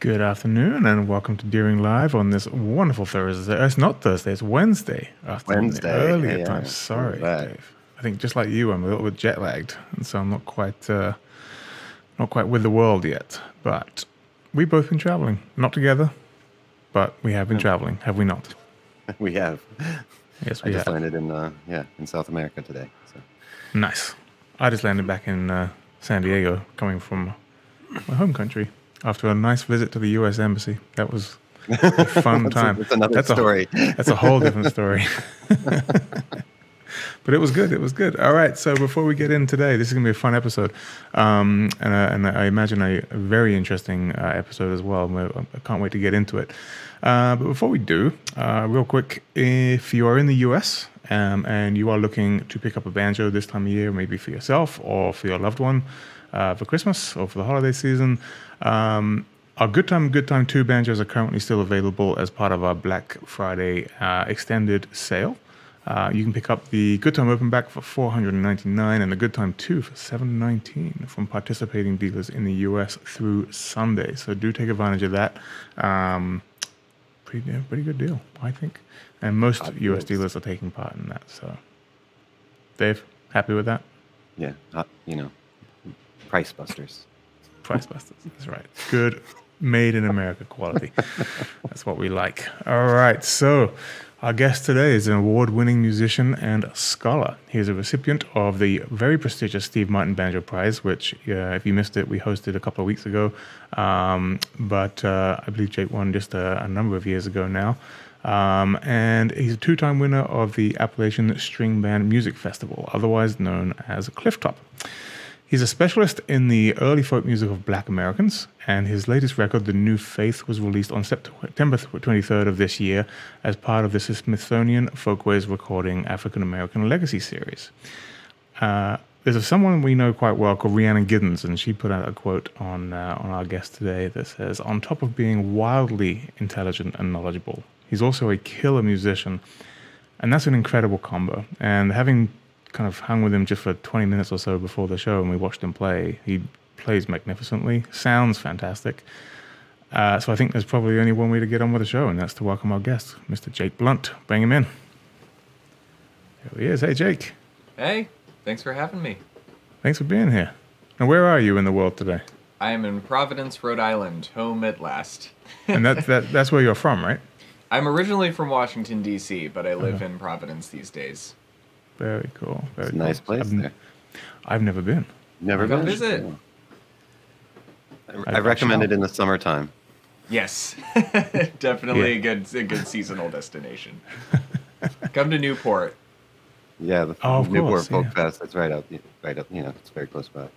Good afternoon and welcome to Deering Live on this wonderful Thursday. It's not Thursday, it's Wednesday. Afternoon, Wednesday, Earlier yeah, time. Sorry. Dave. I think just like you, I'm a little bit jet lagged, and so I'm not quite, uh, not quite with the world yet. But we've both been traveling, not together, but we have been traveling, have we not? We have. Yes, I we just have. landed in uh, yeah in South America today. So Nice. I just landed back in uh, San Diego, coming from my home country after a nice visit to the U.S. Embassy. That was a fun That's a- time. that's another a- story. that's a whole different story. but it was good. It was good. All right. So before we get in today, this is going to be a fun episode, um, and, uh, and I imagine a, a very interesting uh, episode as well. I can't wait to get into it. Uh, but before we do, uh, real quick, if you are in the US um, and you are looking to pick up a banjo this time of year, maybe for yourself or for your loved one uh, for Christmas or for the holiday season, um, our Good Time, Good Time 2 banjos are currently still available as part of our Black Friday uh, extended sale. Uh, you can pick up the Good Time Open Back for 499 and the Good Time 2 for 719 from participating dealers in the US through Sunday. So do take advantage of that. Um, pretty, yeah, pretty good deal, I think. And most US dealers are taking part in that. So, Dave, happy with that? yeah, uh, you know, price busters. Price busters. That's right. Good, made in America quality. That's what we like. All right. So, our guest today is an award winning musician and scholar. He is a recipient of the very prestigious Steve Martin Banjo Prize, which, uh, if you missed it, we hosted a couple of weeks ago. Um, but uh, I believe Jake won just a, a number of years ago now. Um, and he's a two time winner of the Appalachian String Band Music Festival, otherwise known as Clifftop. He's a specialist in the early folk music of black Americans, and his latest record, The New Faith, was released on September 23rd of this year as part of the Smithsonian Folkways Recording African American Legacy series. Uh, there's someone we know quite well called Rhiannon Giddens, and she put out a quote on, uh, on our guest today that says, On top of being wildly intelligent and knowledgeable, he's also a killer musician and that's an incredible combo. And having kind of hung with him just for 20 minutes or so before the show and we watched him play, he plays magnificently, sounds fantastic. Uh, so I think there's probably only one way to get on with the show, and that's to welcome our guest, Mr. Jake Blount. Bring him in. Here he is. Hey, Jake. Hey, thanks for having me. Thanks for being here. And where are you in the world today? I am in Providence, Rhode Island, home at last. And that's that, that's where you're from, right? I'm originally from Washington, D.C., but I live Uh-huh. in Providence these days. Very cool. Very It's a nice place I've, there. I've never been. Never Come been. visit. Yeah. I- I, I I recommend it in the summertime. Yes, definitely Yeah. a good a good seasonal destination. Come to Newport. Yeah, the Oh, of Newport course, Folk yeah. Fest. It's right up, right up. You know, it's very close by.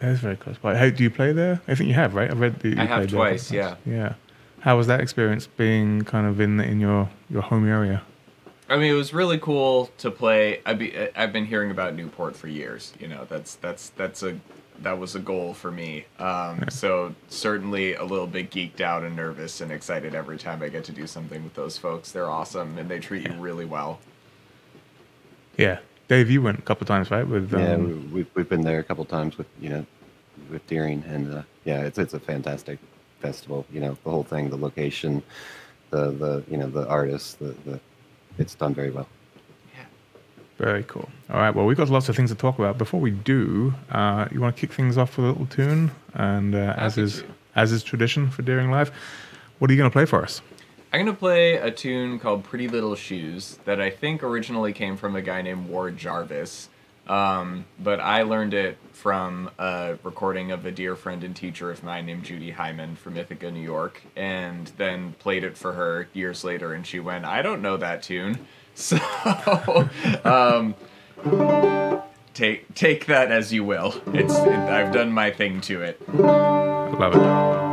That's very close by. How do you play there? I think you have, right? I read that you I have played there a couple twice, times. Yeah. How was that experience being kind of in in your your home area? I mean, it was really cool to play. I be, I've been hearing about Newport for years. You know, that's that's that's a that was a goal for me. Um, So certainly a little bit geeked out and nervous and excited every time I get to do something with those folks. They're awesome and they treat you really well. Yeah, Dave, you went a couple times, right? With um, yeah, we, we've we've been there a couple times with you know, with Deering, and uh, yeah, it's it's a fantastic festival. You know, the whole thing, the location, the the you know the artists, the the, it's done very well. Yeah. very cool. All right, well, we've got lots of things to talk about. Before we do, uh, you want to kick things off with a little tune, and uh, as is to. as is tradition for Deering Live, what are you going to play for us? I'm gonna play a tune called "Pretty Little Shoes" that I think originally came from a guy named Ward Jarvis, um, but I learned it from a recording of a dear friend and teacher of mine named Judy Hyman from Ithaca, New York, and then played it for her years later, and she went, "I don't know that tune," so um, take take that as you will. It's I've done my thing to it. I Love it.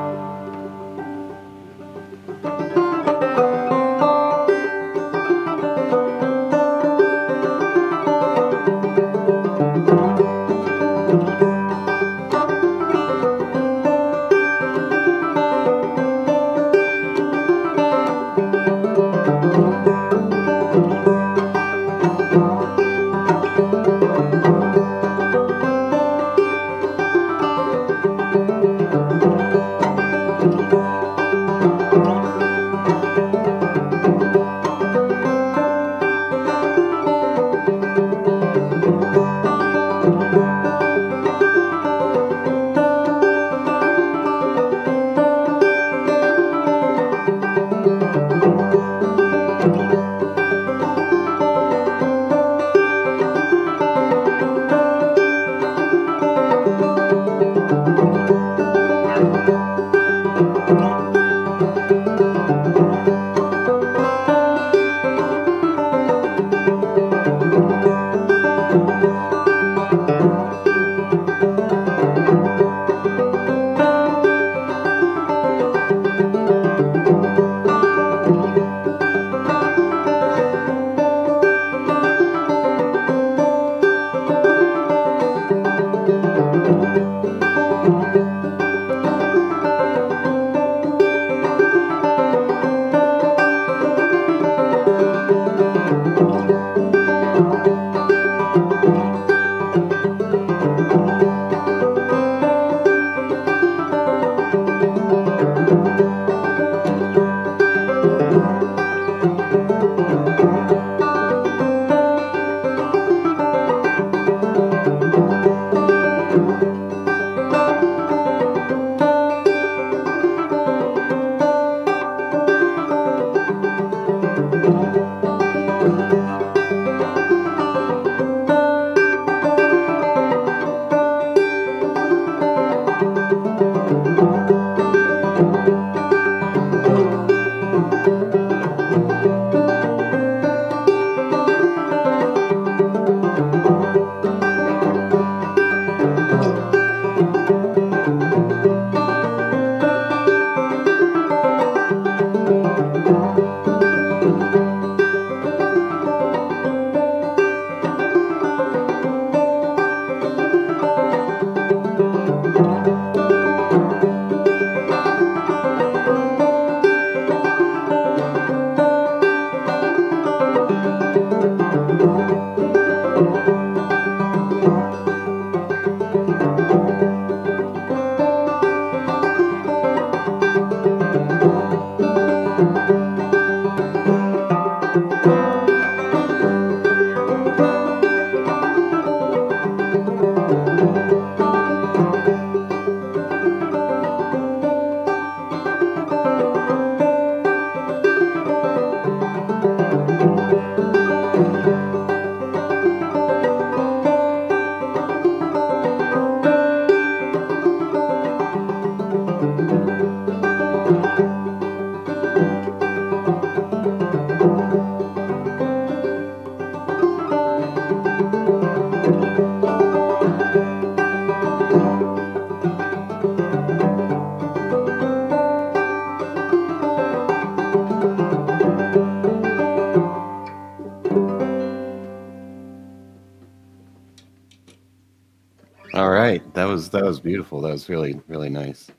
Was that was beautiful. That was really really nice.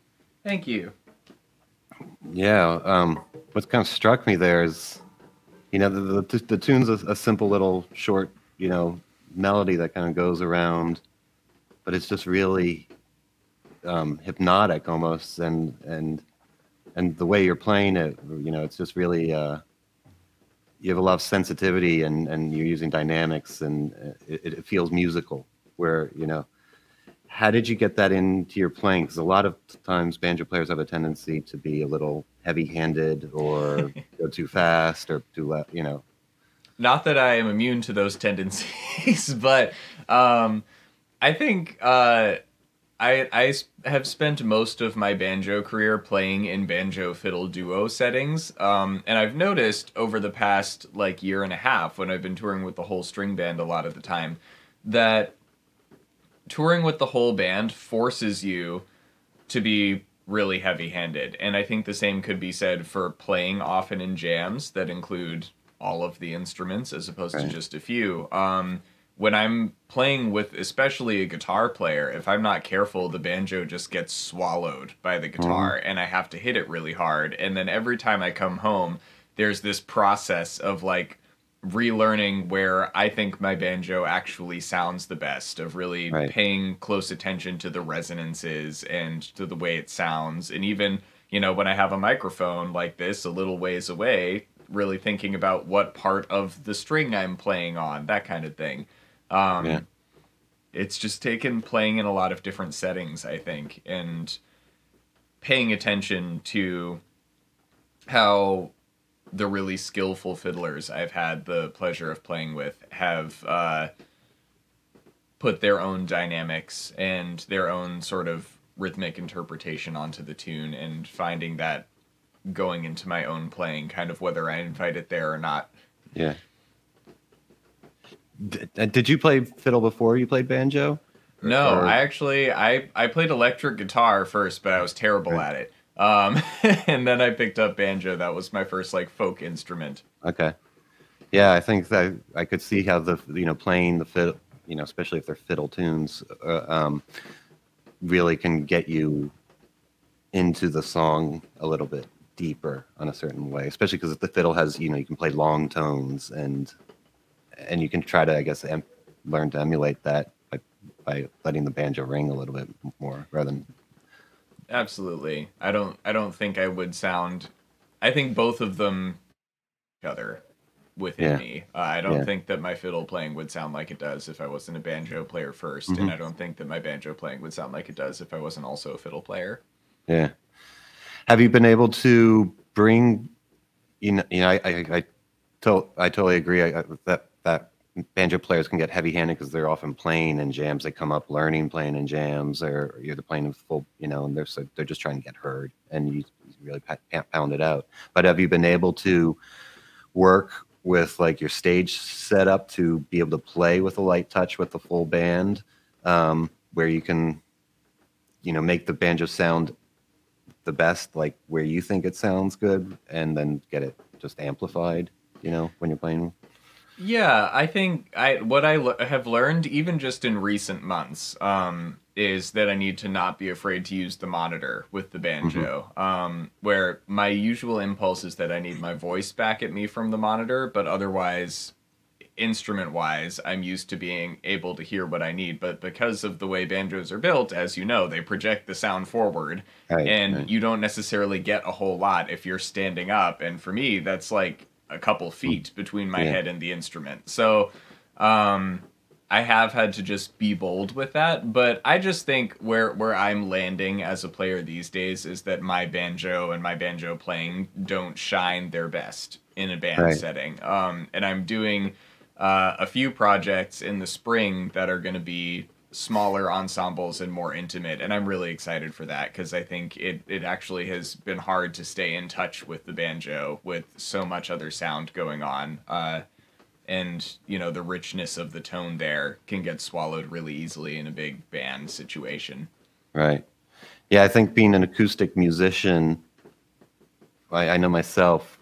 Thank you. Yeah. Um, what kind of struck me there is, you know, the the, the tune's a, a simple little short, you know, melody that kind of goes around, but it's just really um, hypnotic almost, and and and the way you're playing it, you know, it's just really. Uh, you have a lot of sensitivity and, and you're using dynamics and uh, it, it feels musical where you know how did you get that into your playing? Because a lot of times banjo players have a tendency to be a little heavy-handed or go too fast or too loud, you know. Not that I am immune to those tendencies, but um, I think uh, I I have spent most of my banjo career playing in banjo fiddle duo settings, um, and I've noticed over the past like year and a half when I've been touring with the whole string band a lot of the time that touring with the whole band forces you to be really heavy handed. And I think the same could be said for playing often in jams that include all of the instruments as opposed right. to just a few. Um, when I'm playing with especially a guitar player, if I'm not careful, the banjo just gets swallowed by the guitar mm. and I have to hit it really hard. And then every time I come home, there's this process of like relearning where I think my banjo actually sounds the best, of really right. paying close attention to the resonances and to the way it sounds. And even, you know, when I have a microphone like this a little ways away, really thinking about what part of the string I'm playing on, that kind of thing. Um, yeah. It's just taken playing in a lot of different settings, I think, and paying attention to how the really skillful fiddlers I've had the pleasure of playing with have uh, put their own dynamics and their own sort of rhythmic interpretation onto the tune and finding that going into my own playing, kind of whether I invite it there or not. Yeah. did you play fiddle before you played banjo? No, or... I actually I I played electric guitar first, but I was terrible right. at it. Um, and then I picked up banjo. That was my first like folk instrument. Okay. Yeah, I think that I could see how the you know playing the fiddle, you know, especially if they're fiddle tunes, uh, um, really can get you into the song a little bit deeper on a certain way, especially because the fiddle has you know you can play long tones and and you can try to I guess em- learn to emulate that by by letting the banjo ring a little bit more rather than Absolutely. I don't I don't think I would sound I think both of them other within yeah. me. Uh, I don't yeah. think that my fiddle playing would sound like it does if I wasn't a banjo player 1st mm-hmm. and I don't think that my banjo playing would sound like it does if I wasn't also a fiddle player. Yeah. Have you been able to bring you know, you know I I I, to, I totally agree I, that that banjo players can get heavy-handed because they're often playing in jams. They come up learning playing in jams, or you're playing of full, you know, and they're so they're just trying to get heard, and you really pound it out. But have you been able to work with like your stage setup to be able to play with a light touch with the full band, um, where you can, you know, make the banjo sound the best, like where you think it sounds good, and then get it just amplified, you know, when you're playing yeah, I think I what I l- have learned even just in recent months um, is that I need to not be afraid to use the monitor with the banjo. Mm-hmm. Um, where my usual impulse is that I need my voice back at me from the monitor, but otherwise, instrument wise, I'm used to being able to hear what I need. But because of the way banjos are built, as you know, they project the sound forward, right, and right. you don't necessarily get a whole lot if you're standing up. And for me, that's like a couple feet between my yeah. head and the instrument. So um, I have had to just be bold with that. But I just think where where I'm landing as a player these days is that my banjo and my banjo playing don't shine their best in a band right. setting. Um, and I'm doing uh, a few projects in the spring that are going to be smaller ensembles and more intimate and i'm really excited for that because i think it, it actually has been hard to stay in touch with the banjo with so much other sound going on uh, and you know the richness of the tone there can get swallowed really easily in a big band situation. Right. Yeah i think being an acoustic musician i, I know myself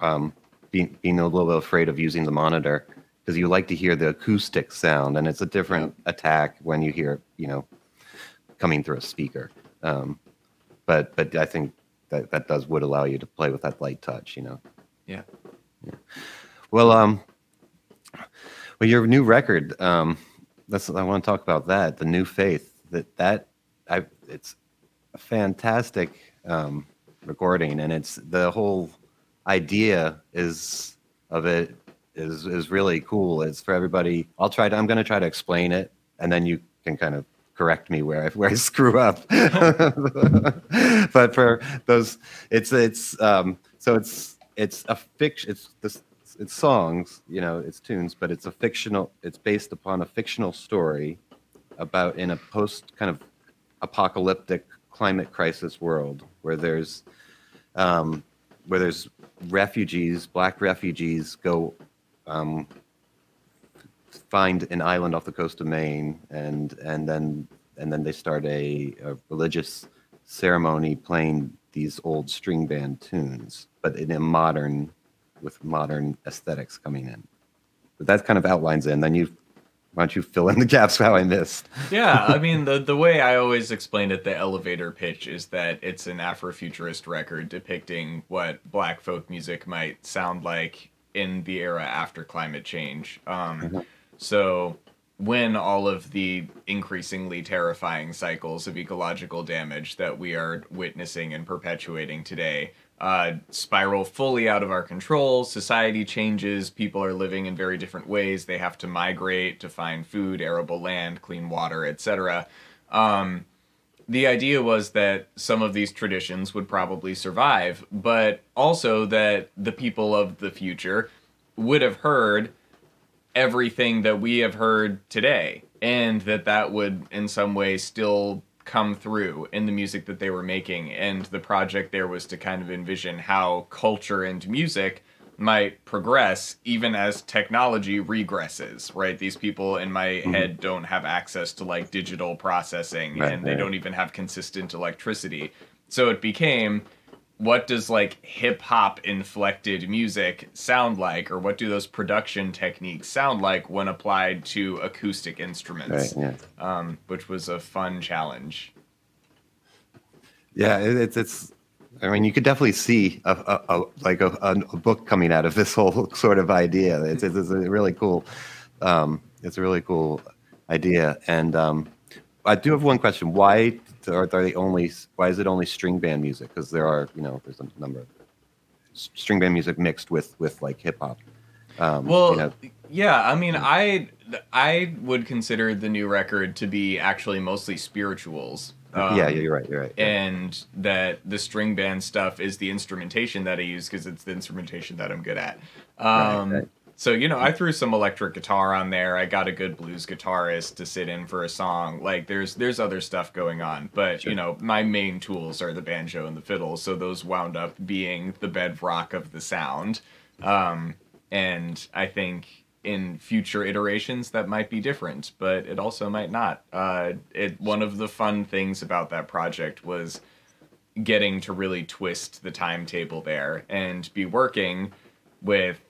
um, being, being a little bit afraid of using the monitor because you like to hear the acoustic sound, and it's a different attack when you hear, you know, coming through a speaker. Um, but but I think that that does would allow you to play with that light touch, you know. Yeah. yeah. Well, um, well, your new record. Um, that's I want to talk about that. The new faith. That that I it's a fantastic um, recording, and it's the whole idea is of it is is really cool. It's for everybody. I'll try to. I'm going to try to explain it, and then you can kind of correct me where I, where I screw up. but for those, it's it's um, so it's it's a fiction. It's this it's songs, you know, it's tunes, but it's a fictional. It's based upon a fictional story about in a post kind of apocalyptic climate crisis world where there's um, where there's refugees, black refugees go um, find an island off the coast of Maine, and and then and then they start a, a religious ceremony playing these old string band tunes, but in a modern, with modern aesthetics coming in. But that kind of outlines it, and then you why don't you fill in the gaps how I missed? yeah, I mean the the way I always explained it, the elevator pitch is that it's an Afrofuturist record depicting what black folk music might sound like in the era after climate change. Um, mm-hmm. So when all of the increasingly terrifying cycles of ecological damage that we are witnessing and perpetuating today uh, spiral fully out of our control. Society changes. People are living in very different ways. They have to migrate to find food, arable land, clean water, etc. Um, the idea was that some of these traditions would probably survive, but also that the people of the future would have heard everything that we have heard today, and that that would in some way still come through in the music that they were making. And the project there was to kind of envision how culture and music might progress even as technology regresses, right? These people in my mm-hmm. head don't have access to like digital processing right, and they right. don't even have consistent electricity. So it became what does like hip hop inflected music sound like or what do those production techniques sound like when applied to acoustic instruments right, yeah. um, which was a fun challenge yeah it's it's i mean you could definitely see a, a, a like a, a, book coming out of this whole sort of idea it's, it's, it's a really cool um, it's a really cool idea and um, i do have one question why are, are they only? Why is it only string band music? Because there are, you know, there's a number of string band music mixed with with like hip hop. Um, well, you know. yeah, I mean, I I would consider the new record to be actually mostly spirituals. Um, yeah, yeah, you're right. You're right. And that the string band stuff is the instrumentation that I use because it's the instrumentation that I'm good at. Um, right, right. So, you know, I threw some electric guitar on there. I got a good blues guitarist to sit in for a song. Like there's there's other stuff going on, but sure. you know, my main tools are the banjo and the fiddle, so those wound up being the bedrock of the sound. Um, and I think in future iterations that might be different, but it also might not. Uh, it one of the fun things about that project was getting to really twist the timetable there and be working with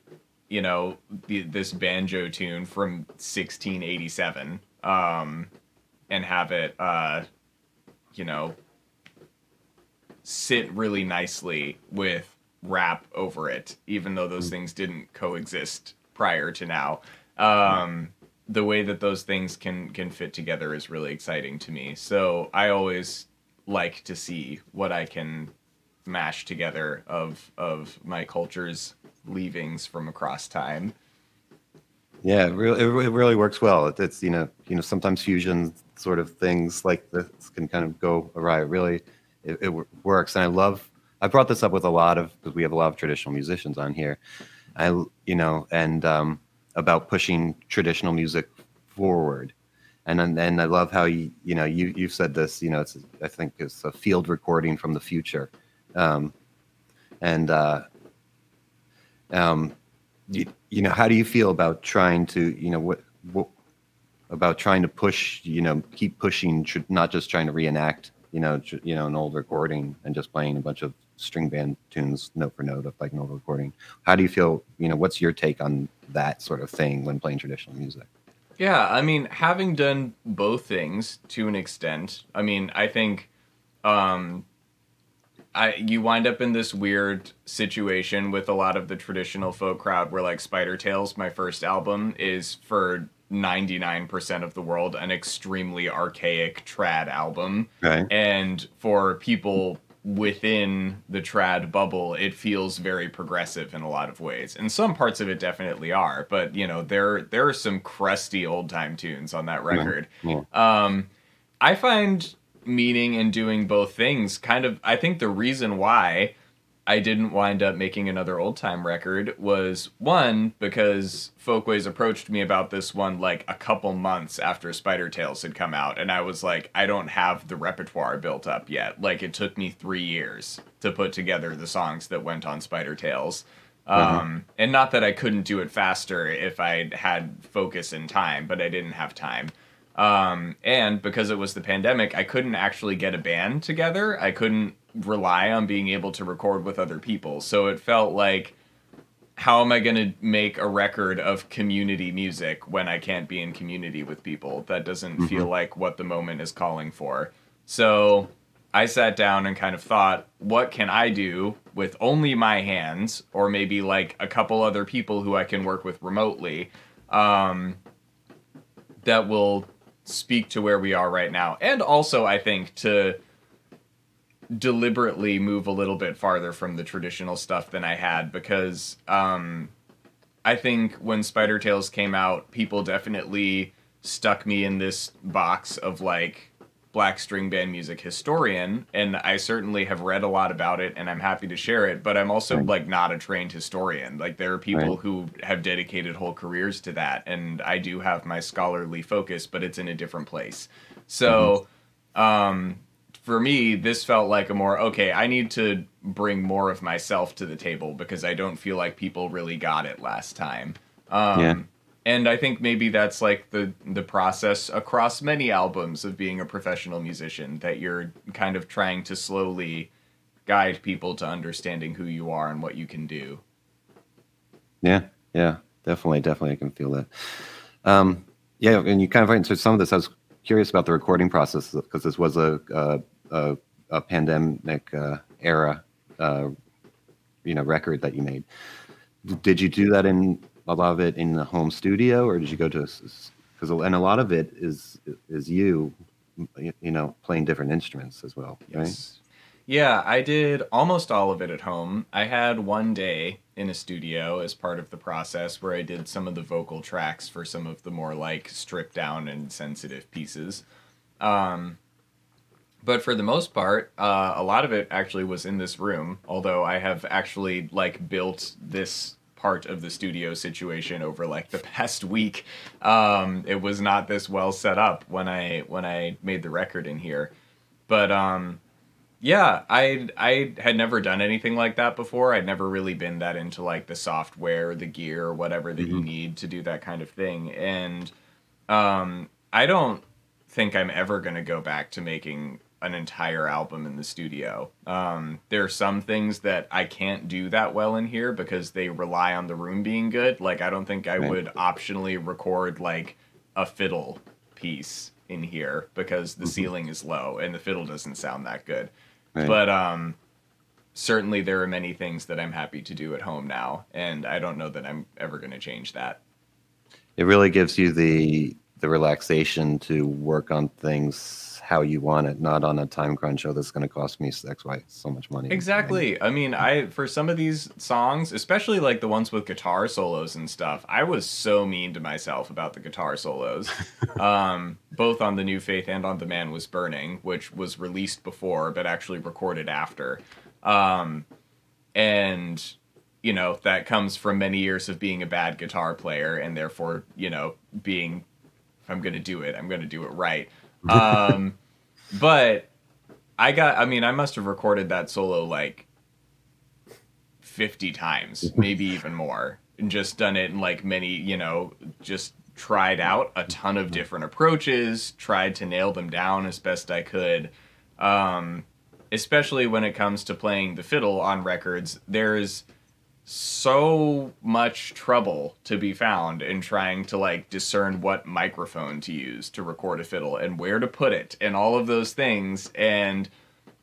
you know the, this banjo tune from 1687 um, and have it uh, you know sit really nicely with rap over it even though those things didn't coexist prior to now um, the way that those things can can fit together is really exciting to me so i always like to see what i can mash together of of my culture's leavings from across time. Yeah, it really, it really works well. It's you know, you know, sometimes fusion sort of things like this can kind of go awry. It really, it, it works, and I love. I brought this up with a lot of because we have a lot of traditional musicians on here. I you know, and um, about pushing traditional music forward, and and I love how you you know you you said this. You know, it's I think it's a field recording from the future, um, and uh, um, you, you know, how do you feel about trying to, you know, what, what about trying to push, you know, keep pushing, not just trying to reenact, you know, you know, an old recording and just playing a bunch of string band tunes note for note of like an old recording. How do you feel? You know, what's your take on that sort of thing when playing traditional music? Yeah, I mean, having done both things to an extent, I mean, I think um I you wind up in this weird situation with a lot of the traditional folk crowd where like Spider Tales, my first album, is for 99% of the world an extremely archaic trad album. Right. And for people within the trad bubble, it feels very progressive in a lot of ways. And some parts of it definitely are, but you know, there there are some crusty old time tunes on that record. Yeah. Um I find meaning in doing both things kind of I think the reason why I didn't wind up making another old time record was one because Folkways approached me about this one like a couple months after Spider Tales had come out, and I was like, I don't have the repertoire built up yet. Like it took me three years to put together the songs that went on Spider Tales. Um, and not that I couldn't do it faster if I had focus and time, but I didn't have time. Um, and because it was the pandemic, I couldn't actually get a band together. I couldn't rely on being able to record with other people. So it felt like, how am I going to make a record of community music when I can't be in community with people? That doesn't feel like what the moment is calling for. So I sat down and kind of thought, what can I do with only my hands, or maybe like a couple other people who I can work with remotely, um, that will speak to where we are right now. And also, I think, to deliberately move a little bit farther from the traditional stuff than I had because um, I think when Spider Tales came out, people definitely stuck me in this box of like black string band music historian and I certainly have read a lot about it and I'm happy to share it but I'm also Right. like not a trained historian like there are people Right. who have dedicated whole careers to that and I do have my scholarly focus but it's in a different place so um for me, this felt like a more okay, I need to bring more of myself to the table because I don't feel like people really got it last time. Um, Yeah. And I think maybe that's like the the process across many albums of being a professional musician that you're kind of trying to slowly guide people to understanding who you are and what you can do. Yeah, yeah, definitely, definitely, I can feel that. Um, yeah, and you kind of answered some of this. I was curious about the recording process because this was a a, a, a pandemic uh, era, uh, you know, record that you made. Did you do that in a lot of it in the home studio, or did you go to? Because and a lot of it is is you, you know, playing different instruments as well, right? Yes. Yeah, I did almost all of it at home. I had one day in a studio as part of the process where I did some of the vocal tracks for some of the more like stripped down and sensitive pieces. Um, but for the most part, uh, a lot of it actually was in this room. Although I have actually like built this part of the studio situation over like the past week. Um, it was not this well set up when I when I made the record in here. But um, yeah, I I had never done anything like that before. I'd never really been that into like the software, the gear, whatever that you need to do that kind of thing. And um, I don't think I'm ever gonna go back to making an entire album in the studio. Um, there are some things that I can't do that well in here because they rely on the room being good. Like I don't think I Right. would optionally record like a fiddle piece in here because the ceiling is low and the fiddle doesn't sound that good. Right. But um certainly there are many things that I'm happy to do at home now and I don't know that I'm ever going to change that. it really gives you the the relaxation to work on things how you want it, not on a time crunch. Oh, this is going to cost me X, Y, so much money. Exactly. I mean, I for some of these songs, especially like the ones with guitar solos and stuff, I was so mean to myself about the guitar solos. um, both on the New Faith and on The Man Was Burning, which was released before but actually recorded after. Um, and you know, that comes from many years of being a bad guitar player and therefore, you know, being if I'm going to do it, I'm going to do it right. Um, but I got, I mean, I must have recorded that solo like 50 times, maybe even more, and just done it in like many, you know, just tried out a ton of different approaches, tried to nail them down as best I could. Um, especially when it comes to playing the fiddle on records, there's so much trouble to be found in trying to like discern what microphone to use to record a fiddle and where to put it and all of those things and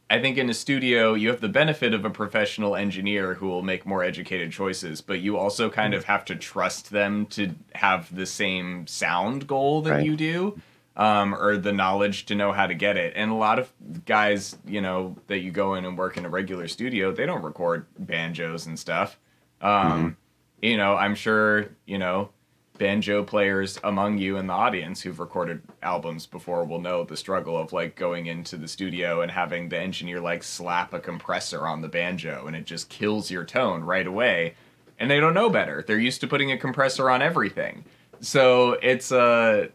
I think in a studio you have the benefit of a professional engineer who will make more educated choices, but you also kind of have to trust them to have the same sound goal that Right. you do, um, or the knowledge to know how to get it. And a lot of guys, you know, that you go in and work in a regular studio, they don't record banjos and stuff. Um, You know, I'm sure you know banjo players among you in the audience who've recorded albums before will know the struggle of like going into the studio and having the engineer like slap a compressor on the banjo and it just kills your tone right away. And they don't know better. They're used to putting a compressor on everything. So it's a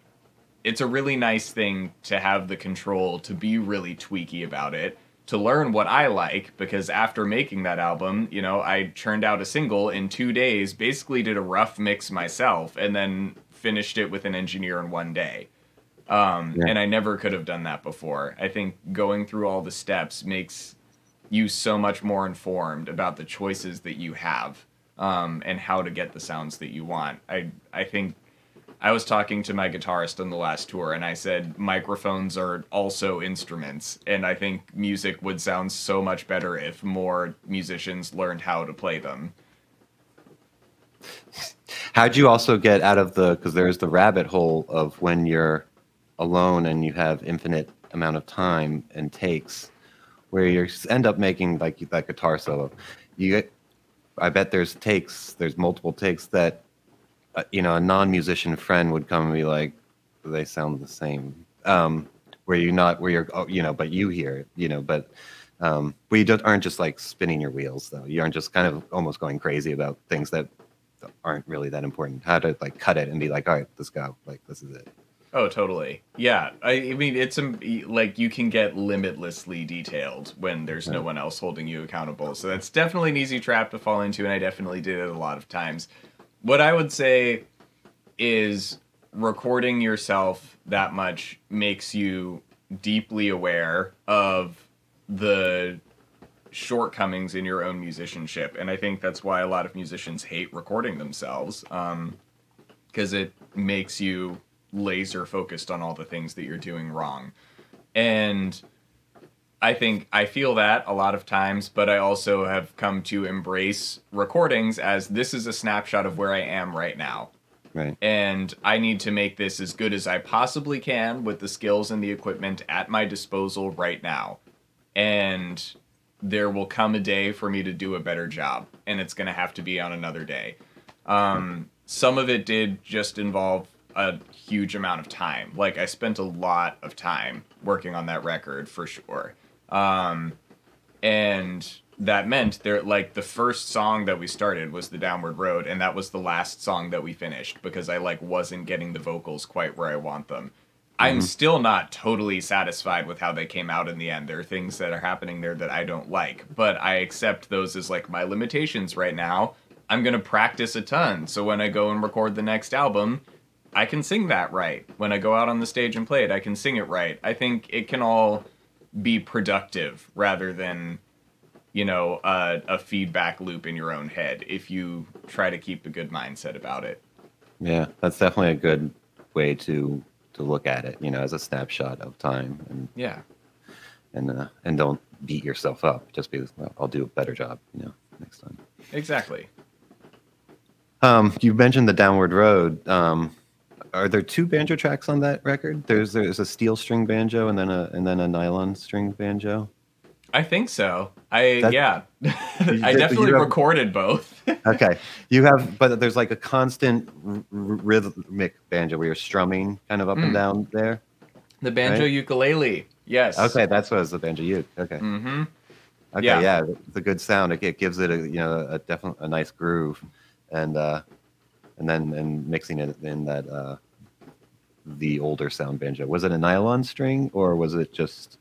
it's a really nice thing to have the control to be really tweaky about it to learn what I like because after making that album, you know, I churned out a single in 2 days, basically did a rough mix myself and then finished it with an engineer in one day. Um, Yeah. and I never could have done that before. I think going through all the steps makes you so much more informed about the choices that you have um, and how to get the sounds that you want. I I think I was talking to my guitarist on the last tour, and I said microphones are also instruments, and I think music would sound so much better if more musicians learned how to play them. How'd you also get out of the because there's the rabbit hole of when you're alone and you have infinite amount of time and takes, where you end up making like that guitar solo. You get, I bet there's takes, there's multiple takes that, uh, you know, a non-musician friend would come and be like, they sound the same. Um, where you're not, where you're, oh, you know, but you hear it, you know, but um, where you don't, aren't just like spinning your wheels though. You aren't just kind of almost going crazy about things that aren't really that important. How to like cut it and be like, all right, let's go. Like this is it. Oh, totally. Yeah, I, I mean, it's um, like you can get limitlessly detailed when there's no one else holding you accountable. So that's definitely an easy trap to fall into, and I definitely did it a lot of times. What I would say is recording yourself that much makes you deeply aware of the shortcomings in your own musicianship, and I think that's why a lot of musicians hate recording themselves. Um, because it makes you laser focused on all the things that you're doing wrong. And I think I feel that a lot of times, but I also have come to embrace recordings as this is a snapshot of where I am right now. Right. And I need to make this as good as I possibly can with the skills and the equipment at my disposal right now. And there will come a day for me to do a better job, and it's going to have to be on another day. Um, some of it did just involve a huge amount of time. Like I spent a lot of time working on that record for sure. Um, and that meant there like the first song that we started was the downward road and that was the last song that we finished because I like wasn't getting the vocals quite where I want them. I'm still not totally satisfied with how they came out in the end. There are things that are happening there that I don't like, but I accept those as like my limitations right now. I'm going to practice a ton. So when I go and record the next album, I can sing that right. When I go out on the stage and play it, I can sing it right. I think it can all be productive rather than, you know, a, a feedback loop in your own head if you try to keep a good mindset about it. Yeah, that's definitely a good way to to look at it. You know, as a snapshot of time, and Yeah. and uh, and don't beat yourself up. Just be, well, I'll do a better job. You know, next time. Exactly. Um, you mentioned the downward road. Um, are there two banjo tracks on that record? There's there's a steel string banjo and then a and then a nylon string banjo. I think so. I yeah. I definitely have- recorded both. Okay, you have, but there's like a constant r- r- rhythmic banjo where you're strumming kind of up Mm. and down there. the banjo Right. ukulele. Yes. Okay, that's what it's the banjo uke. Okay, Mm-hmm. okay, yeah. yeah, it's a good sound. It, it gives it a you know a definite a nice groove, and uh, and then and mixing it in that uh, the older sound banjo. Was it a nylon string or was it just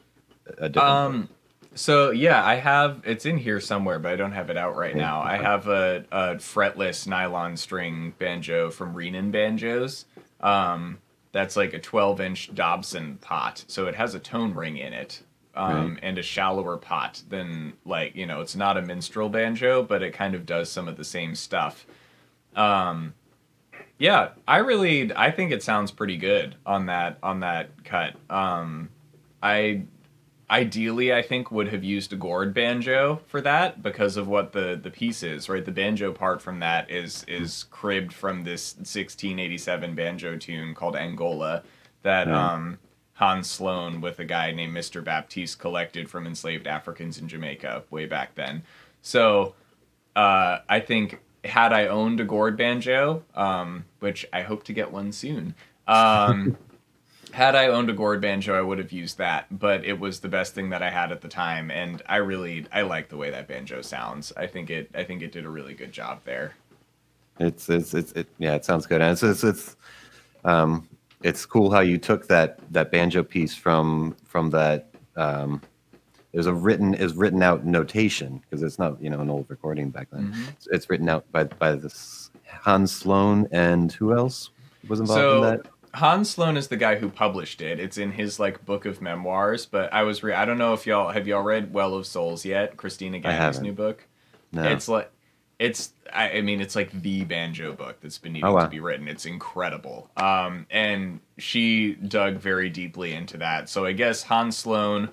a different? Um, so yeah, I have it's in here somewhere, but I don't have it out right now. I have a, a fretless nylon string banjo from Renan Banjos. Um, that's like a 12 inch Dobson pot, so it has a tone ring in it. um, Right. and a shallower pot than like you know it's not a minstrel banjo, but it kind of does some of the same stuff. Um, yeah, I really I think it sounds pretty good on that on that cut. Um, I ideally I think would have used a gourd banjo for that because of what the the piece is, right? The banjo part from that is is cribbed from this 1687 banjo tune called Angola that Right. um Hans Sloane with a guy named Mr. Baptiste collected from enslaved Africans in Jamaica way back then. So uh, I think had I owned a gourd banjo, um, which I hope to get one soon, um, had I owned a gourd banjo, I would have used that. But it was the best thing that I had at the time, and I really I like the way that banjo sounds. I think it I think it did a really good job there. It's it's it's it, yeah, it sounds good. And it's it's it's um it's cool how you took that that banjo piece from from that um there's a written is written out notation because it's not you know an old recording back then. Mhm. It's, it's written out by by this Hans Sloane and who else was involved So- in that? Hans Sloane is the guy who published it. It's in his like book of memoirs. But I was re- I don't know if y'all have y'all read Well of Souls yet, Kristina haven't. new book. No. It's like it's I, I mean it's like the banjo book that's been needing Oh, wow. to be written. It's incredible. Um and she dug very deeply into that. So I guess Hans Sloane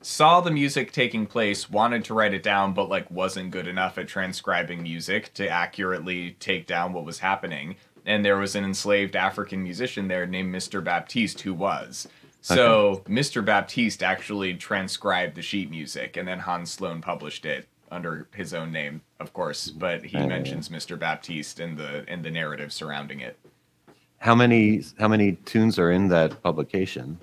saw the music taking place, wanted to write it down, but like wasn't good enough at transcribing music to accurately take down what was happening. And there was an enslaved African musician there named Mr. Baptiste who was. So Mr. Baptiste actually transcribed the sheet music, and then Hans Sloane published it under his own name, of course. But he Oh. mentions Mr. Baptiste in the in the narrative surrounding it. How many how many tunes are in that publication?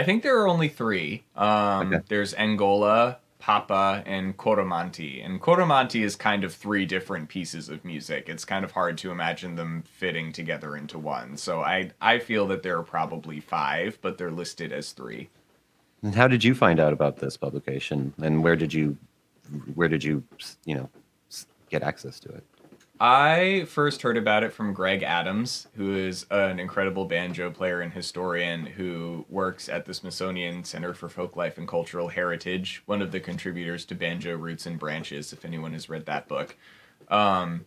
I think there are only three. Um, Okay. There's Angola, Papa, and Coromanti. And Coromanti is kind of three different pieces of music. It's kind of hard to imagine them fitting together into one. So I I feel that there are probably five, but they're listed as three. And how did you find out about this publication and where did you where did you you know get access to it? I first heard about it from Greg Adams, who is an incredible banjo player and historian who works at the Smithsonian Center for Folklife and Cultural Heritage, one of the contributors to Banjo Roots and Branches, if anyone has read that book. Um,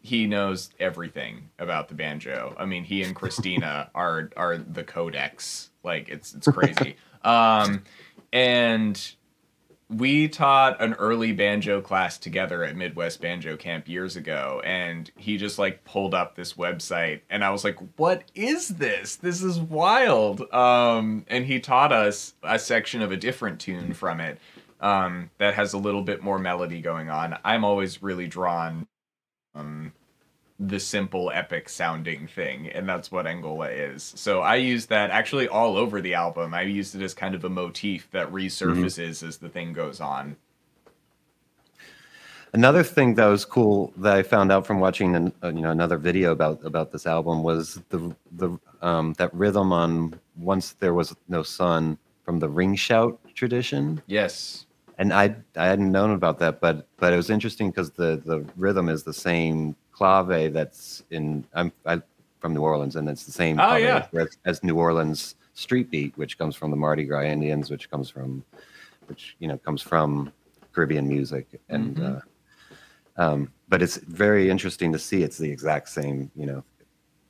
he knows everything about the banjo. I mean, he and Kristina are are the codex. Like it's it's crazy. um, and we taught an early banjo class together at Midwest Banjo Camp years ago, and he just like pulled up this website, and I was like, "What is this? This is wild!" Um, and he taught us a section of a different tune from it um, that has a little bit more melody going on. I'm always really drawn um, the simple epic sounding thing and that's what angola is. So i use that actually all over the album. I used it as kind of a motif that resurfaces as the thing goes on. Another thing that was cool that I found out from watching an, uh, you know another video about about this album was the the um, that rhythm on once there was no sun from the ring shout tradition. Yes. And I I hadn't known about that but but it was interesting because the the rhythm is the same clave that's in I'm I, from New Orleans and it's the same Oh, yeah. as, as New Orleans street beat which comes from the Mardi Gras Indians which comes from which you know comes from Caribbean music and Mhm. uh, um, but it's very interesting to see it's the exact same you know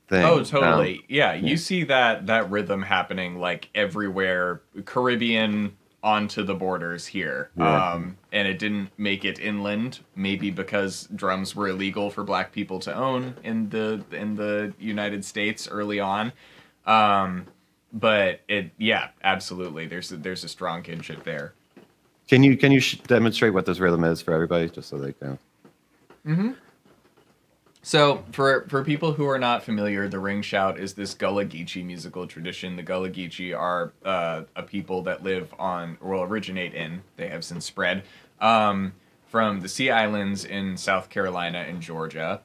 thing oh Um, totally yeah yeah. you see that that rhythm happening like everywhere caribbean onto the borders here. Yeah. um and it didn't make it inland maybe because drums were illegal for black people to own in the in the united states early on. Um but it yeah absolutely. There's a, there's a strong kinship there. Can you can you sh- demonstrate what this rhythm is for everybody just so they can So, for for people who are not familiar, the ring shout is this Gullah Geechee musical tradition. The Gullah Geechee are uh, a people that live on, or will originate in, they have since spread, um, from the Sea Islands in South Carolina and Georgia.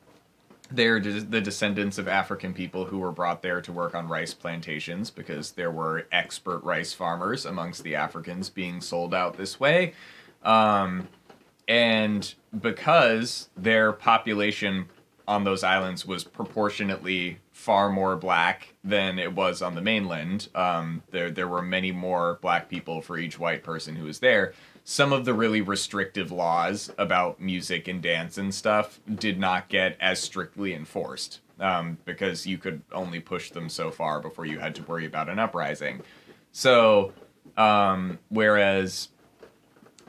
They're de- the descendants of African people who were brought there to work on rice plantations because there were expert rice farmers amongst the Africans being sold out this way. Um, and because their population on those islands was proportionately far more black than it was on the mainland. Um, there there were many more black people for each white person who was there. Some of the really restrictive laws about music and dance and stuff did not get as strictly enforced um, because you could only push them so far before you had to worry about an uprising. So, um, whereas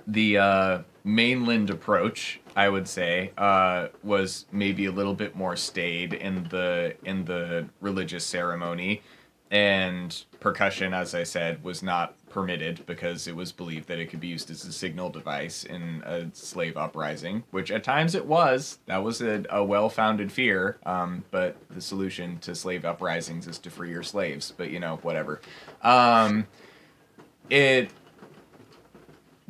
the uh, mainland approach, I would say, uh, was maybe a little bit more staid in the in the religious ceremony, and percussion, as I said, was not permitted because it was believed that it could be used as a signal device in a slave uprising, which at times it was. That was a, a well founded fear, um, but the solution to slave uprisings is to free your slaves. But you know, whatever. Um, it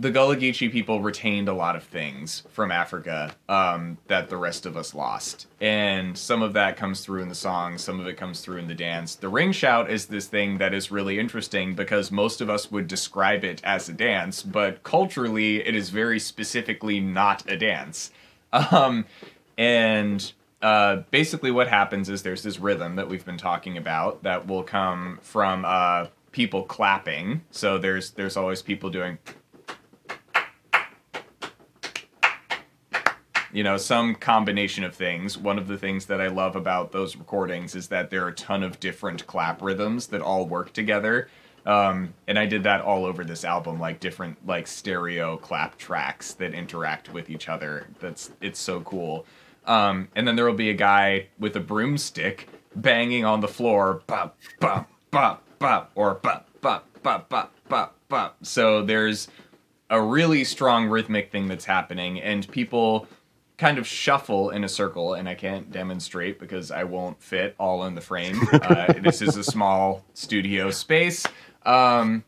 the Gullah Geechee people retained a lot of things from Africa um, that the rest of us lost. And some of that comes through in the song, some of it comes through in the dance. The ring shout is this thing that is really interesting because most of us would describe it as a dance, but culturally, it is very specifically not a dance. Um, and uh, basically, what happens is there's this rhythm that we've been talking about that will come from uh, people clapping. So there's there's always people doing you know some combination of things. One of the things that i love about those recordings is that there are a ton of different clap rhythms that all work together. Um, and i did that all over this album like different like stereo clap tracks that interact with each other. That's it's so cool. Um, and then there will be a guy with a broomstick banging on the floor bop bop bop bop or bop bop bop bop bop bop. So there's a really strong rhythmic thing that's happening and people kind of shuffle in a circle, and I can't demonstrate because I won't fit all in the frame. Uh, this is a small studio space, um,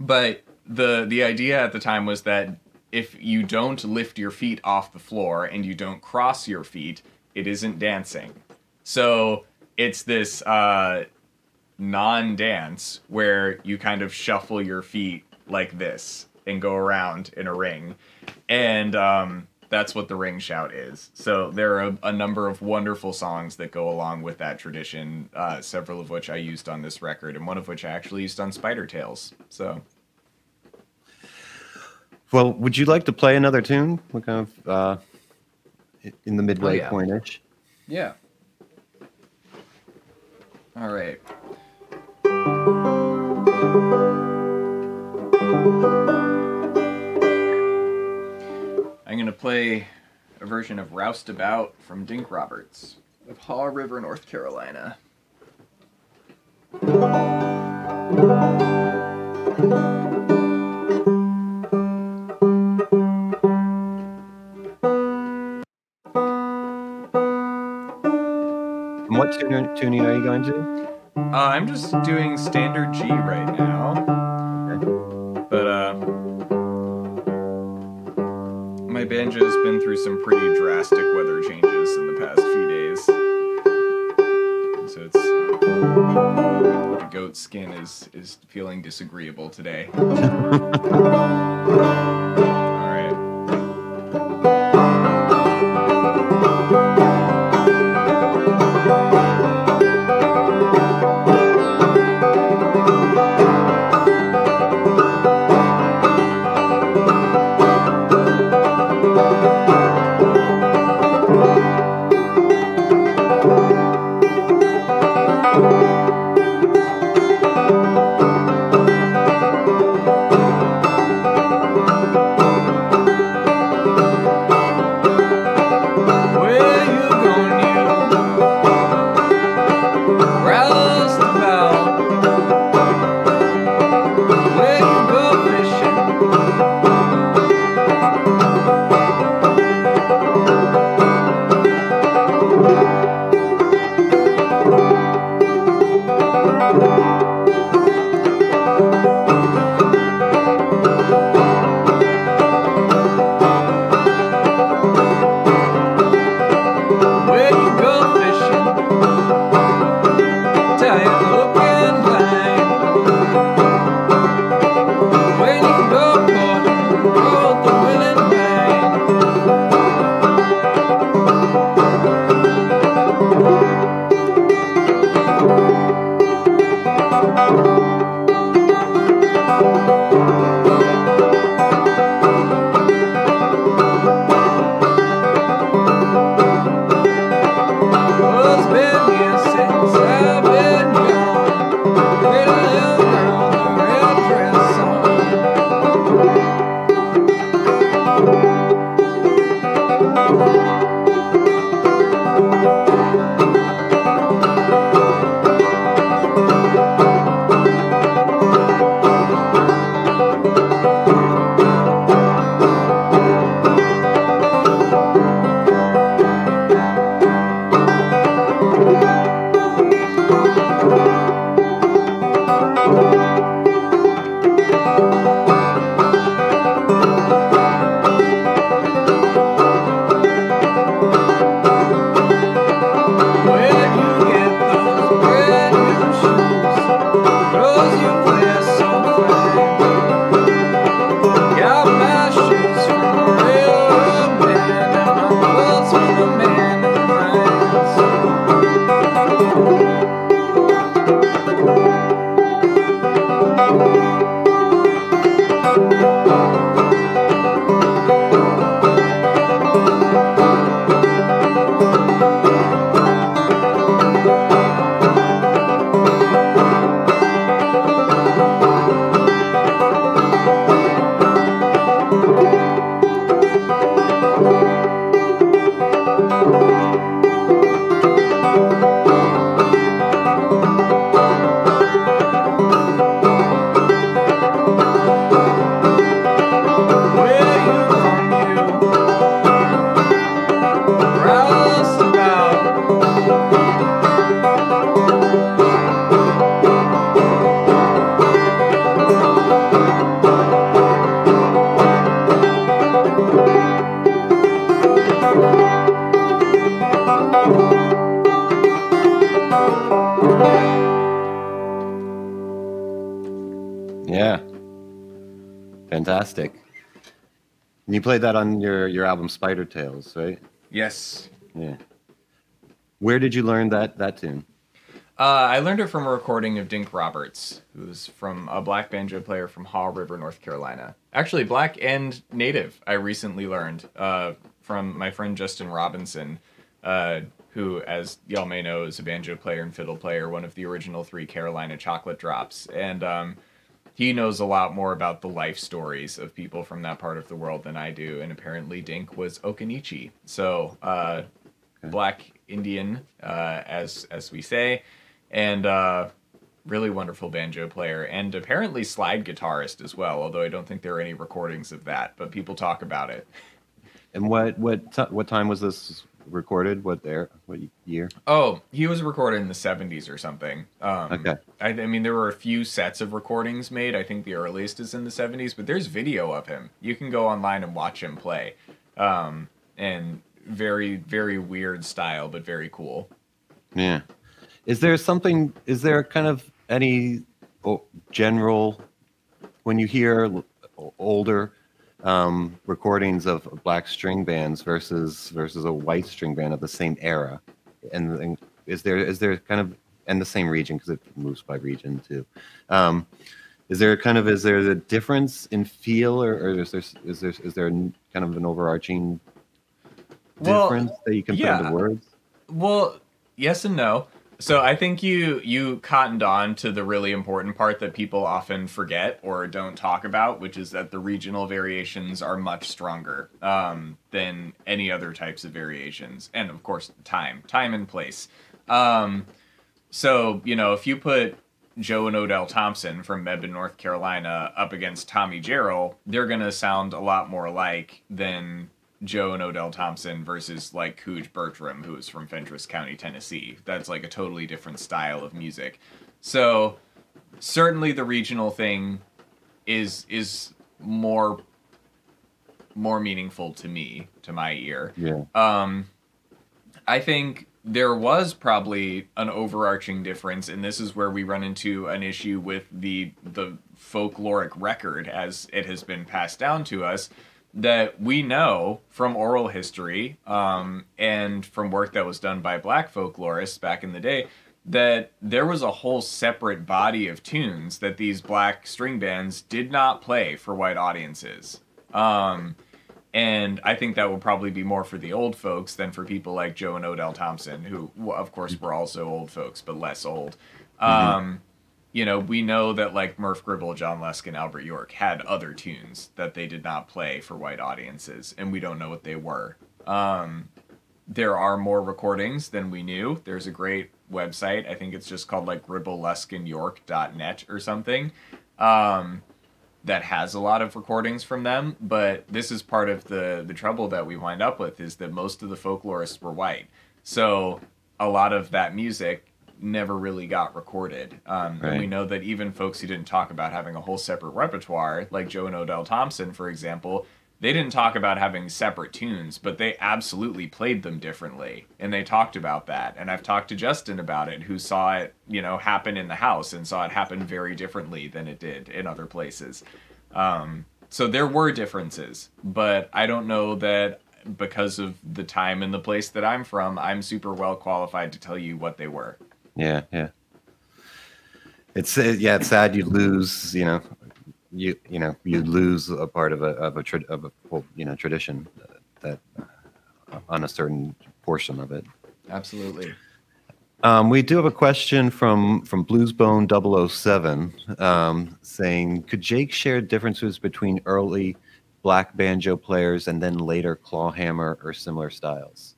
but the the idea at the time was that if you don't lift your feet off the floor and you don't cross your feet, it isn't dancing. So it's this uh, non-dance where you kind of shuffle your feet like this and go around in a ring, and um, that's what the ring shout is. So there are a, a, number of wonderful songs that go along with that tradition, uh, several of which I used on this record, and one of which I actually used on Spider Tales. So. Well, would you like to play another tune? What kind of uh, in the midway oh, yeah. pointish? Yeah. All right. Play a version of Roustabout from Dink Roberts of Haw River, North Carolina. And what tuning, tuning are you going to? Uh, I'm just doing standard G right now. Banjo's been through some pretty drastic weather changes in the past few days. So it's the goat skin is is feeling disagreeable today. you played that on your, your album Spider Tales, right? Yes. Yeah. Where did you learn that that tune? Uh, I learned it from a recording of Dink Roberts, who's from a black banjo player from Haw River, North Carolina. Actually, black and native. I recently learned uh, from my friend Justin Robinson, uh, who, as y'all may know, is a banjo player and fiddle player, one of the original three Carolina Chocolate Drops, and um, he knows a lot more about the life stories of people from that part of the world than I do. And apparently, Dink was Occaneechi, so uh, black Indian, uh, as as we say, and uh, really wonderful banjo player, and apparently slide guitarist as well. Although I don't think there are any recordings of that, but people talk about it. And what what t- what time was this recorded? What there? What year? Oh, he was recorded in the '70s or something. Um, Okay. I, I mean, there were a few sets of recordings made. I think the earliest is in the '70s, but there's video of him. You can go online and watch him play. Um, and very, very weird style, but very cool. Yeah. Is there something? Is there kind of any oh, general when you hear older um, recordings of black string bands versus versus a white string band of the same era, and, and is there is there kind of and the same region because it moves by region too. Um, is there kind of is there a difference in feel or, or is there is there is there kind of an overarching Well, difference that you can put yeah. into words? Well, yes and no. So I think you you cottoned on to the really important part that people often forget or don't talk about, which is that the regional variations are much stronger um, than any other types of variations, and of course time, time and place. Um, so you know if you put Joe and Odell Thompson from Mebane, North Carolina, up against Tommy Jarrell, they're gonna sound a lot more alike than Joe and Odell Thompson versus like Cuje Bertram, who is from Fentress County, Tennessee. That's like a totally different style of music. So certainly the regional thing is is more more meaningful to me, to my ear. Yeah. Um, I think there was probably an overarching difference, and this is where we run into an issue with the the folkloric record as it has been passed down to us that we know from oral history um, and from work that was done by black folklorists back in the day that there was a whole separate body of tunes that these black string bands did not play for white audiences. Um, and I think that will probably be more for the old folks than for people like Joe and Odell Thompson, who, of course, were also old folks, but less old. Um, you know, we know that like Murph Gribble, John Luskin, Albert York had other tunes that they did not play for white audiences, and we don't know what they were. Um, there are more recordings than we knew. There's a great website. I think it's just called like ribbleskinyork.net or something. Um, that has a lot of recordings from them, but this is part of the the trouble that we wind up with is that most of the folklorists were white. So a lot of that music never really got recorded. Um, Right. And we know that even folks who didn't talk about having a whole separate repertoire, like Joe and Odell Thompson, for example, they didn't talk about having separate tunes, but they absolutely played them differently. And they talked about that. And I've talked to Justin about it, who saw it, you know, happen in the house and saw it happen very differently than it did in other places. Um, so there were differences, but I don't know that because of the time and the place that I'm from, I'm super well qualified to tell you what they were. Yeah, yeah. It's uh, yeah, it's sad you lose. You know, you you know you lose a part of a of a tra- of a well, you know tradition that uh, on a certain portion of it. Absolutely. Um, we do have a question from from Bluesbone 007 um, saying, could Jake share differences between early black banjo players and then later clawhammer or similar styles?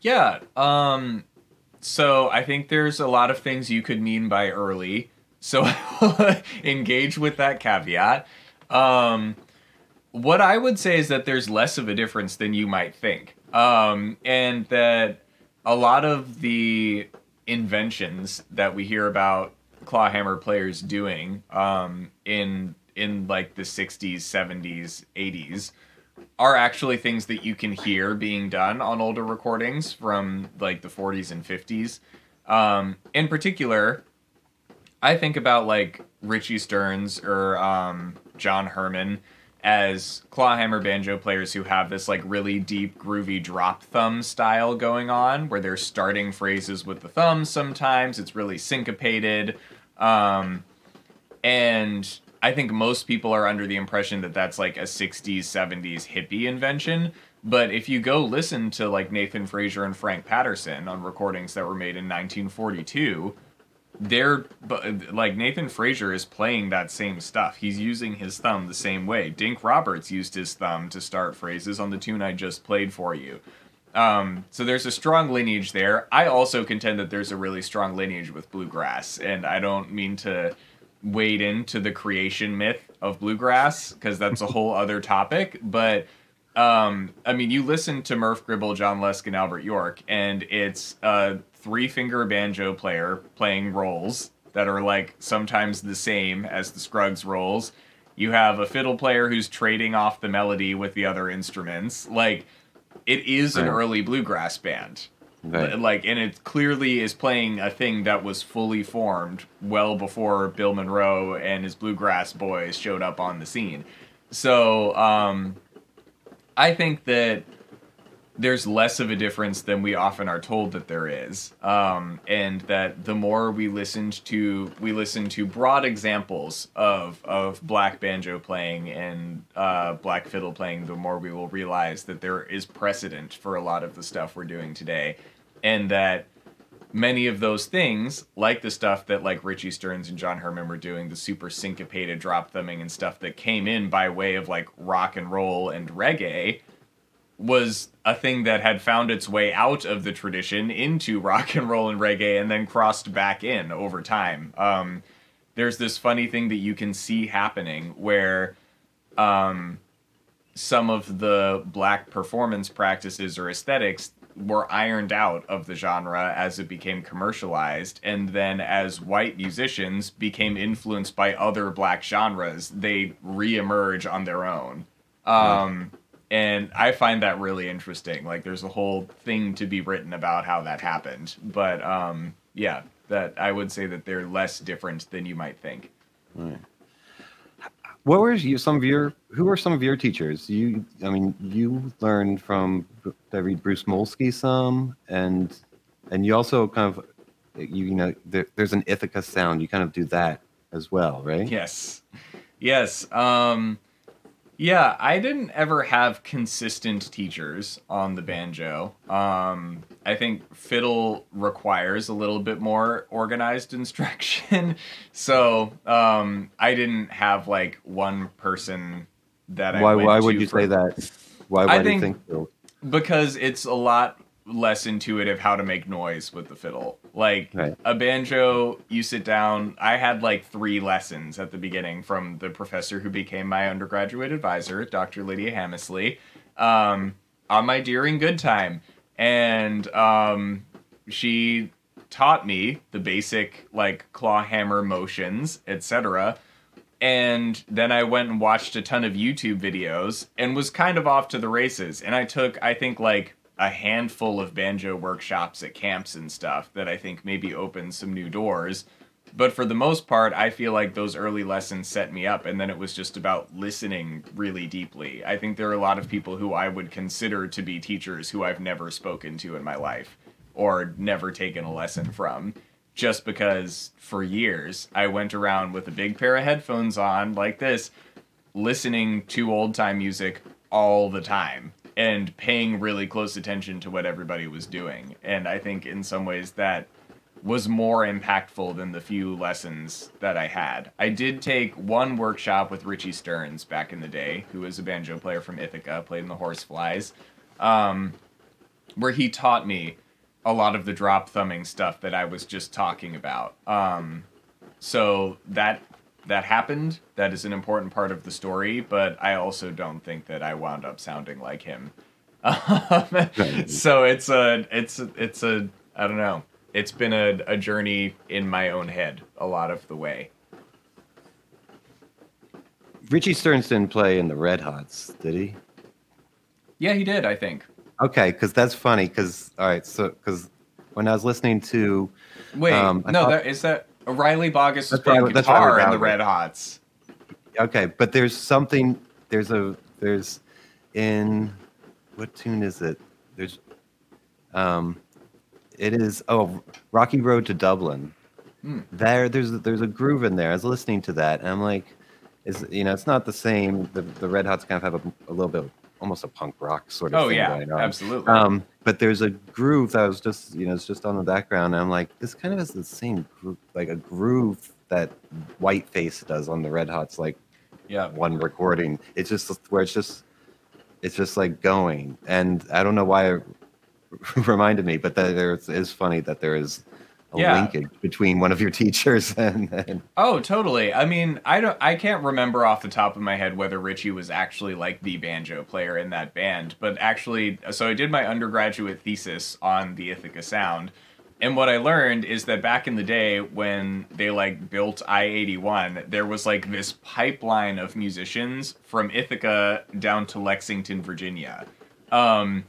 Yeah. Um, so I think there's a lot of things you could mean by early. So engage with that caveat. Um, what I would say is that there's less of a difference than you might think. Um, and that a lot of the inventions that we hear about clawhammer players doing um, in in like the 60s, 70s, 80s are actually things that you can hear being done on older recordings from like the 40s and 50s. Um, in particular, I think about like Richie Stearns or um, John Herman as clawhammer banjo players who have this like really deep groovy drop thumb style going on where they're starting phrases with the thumbs sometimes it's really syncopated um, and I think most people are under the impression that that's like a 60s, 70s hippie invention. But if you go listen to like Nathan Frazier and Frank Patterson on recordings that were made in 1942, they're like Nathan Frazier is playing that same stuff. He's using his thumb the same way. Dink Roberts used his thumb to start phrases on the tune I just played for you. Um, so there's a strong lineage there. I also contend that there's a really strong lineage with bluegrass, and I don't mean to wade into the creation myth of bluegrass because that's a whole other topic. But um, I mean, you listen to Murph Gribble, John Lusk, and Albert York, and it's a three finger banjo player playing rolls that are like sometimes the same as the Scruggs rolls. You have a fiddle player who's trading off the melody with the other instruments. Like, it is an early bluegrass band. Right. Like, and it clearly is playing a thing that was fully formed well before Bill Monroe and his bluegrass boys showed up on the scene. So, um, I think that there's less of a difference than we often are told that there is, um, and that the more we listened to, we listen to broad examples of of black banjo playing and uh, black fiddle playing, the more we will realize that there is precedent for a lot of the stuff we're doing today, and that many of those things, like the stuff that like Richie Stearns and John Herman were doing, the super syncopated drop thumbing and stuff that came in by way of like rock and roll and reggae, was a thing that had found its way out of the tradition into rock and roll and reggae and then crossed back in over time. Um, there's this funny thing that you can see happening where um, some of the black performance practices or aesthetics were ironed out of the genre as it became commercialized and then as white musicians became influenced by other black genres they re-emerge on their own. Um, and i find that really interesting. Like there's a whole thing to be written about how that happened. But um, yeah that i would say that they're less different than you might think. What were you some of your who were some of your teachers? You I mean you learned from I read Bruce Molsky some and and you also kind of you, you know there, there's an Ithaca sound. You kind of do that as well, right? Yes. Yes. Um yeah, I didn't ever have consistent teachers on the banjo. Um I think fiddle requires a little bit more organized instruction. so, um I didn't have like one person that I Why why would you for- say that? Why why do think- you think so? Because it's a lot less intuitive how to make noise with the fiddle. Like Right. a banjo, you sit down. I had like three lessons at the beginning from the professor who became my undergraduate advisor, Dr. Lydia Hamessley, um, on my Deering Good Time. And um, she taught me the basic like claw hammer motions, etc. And then I went and watched a ton of YouTube videos and was kind of off to the races. And I took, I think, like a handful of banjo workshops at camps and stuff that I think maybe opened some new doors. But for the most part, I feel like those early lessons set me up, and then it was just about listening really deeply. I think there are a lot of people who I would consider to be teachers who I've never spoken to in my life or never taken a lesson from just because for years I went around with a big pair of headphones on like this, listening to old time music all the time and paying really close attention to what everybody was doing. And I think in some ways that was more impactful than the few lessons that I had. I did take one workshop with Richie Stearns back in the day, who was a banjo player from Ithaca, played in the Horseflies, um, where he taught me a lot of the drop thumbing stuff that I was just talking about. Um, so that that happened. That is an important part of the story, but I also don't think that I wound up sounding like him. So it's a it's a- it's a I don't know. It's been a, a journey in my own head a lot of the way. Richie Stearns didn't play in the Red Hots, did he? Yeah, he did. I think. Okay, because that's funny. Because all right, so because when I was listening to Wait, Um, no, thought- that is that Riley Bogus was That's playing Riley guitar in the Red Hots. okay, but there's something. There's a there's in what tune is it? There's um, it is oh Rocky Road to Dublin. Hmm. There, there's there's a groove in there. I was listening to that, and I'm like, is you know, it's not the same. The the Red Hots kind of have a, a little bit, almost a punk rock sort of. Oh thing yeah, going on. absolutely. Um, but there's a groove that was just, you know, it's just on the background. And I'm like, this kind of has the same groove, like a groove that Whiteface does on the Red Hots, like yeah. one recording. It's just where it's just, it's just like going. And I don't know why it reminded me, but that there is funny that there is a Yeah. linkage between one of your teachers and, and Oh, totally. I mean, I don't I can't remember off the top of my head whether Richie was actually like the banjo player in that band, but actually so I did my undergraduate thesis on the Ithaca Sound. And what I learned is that back in the day when they like built I-81, there was like this pipeline of musicians from Ithaca down to Lexington, Virginia. Um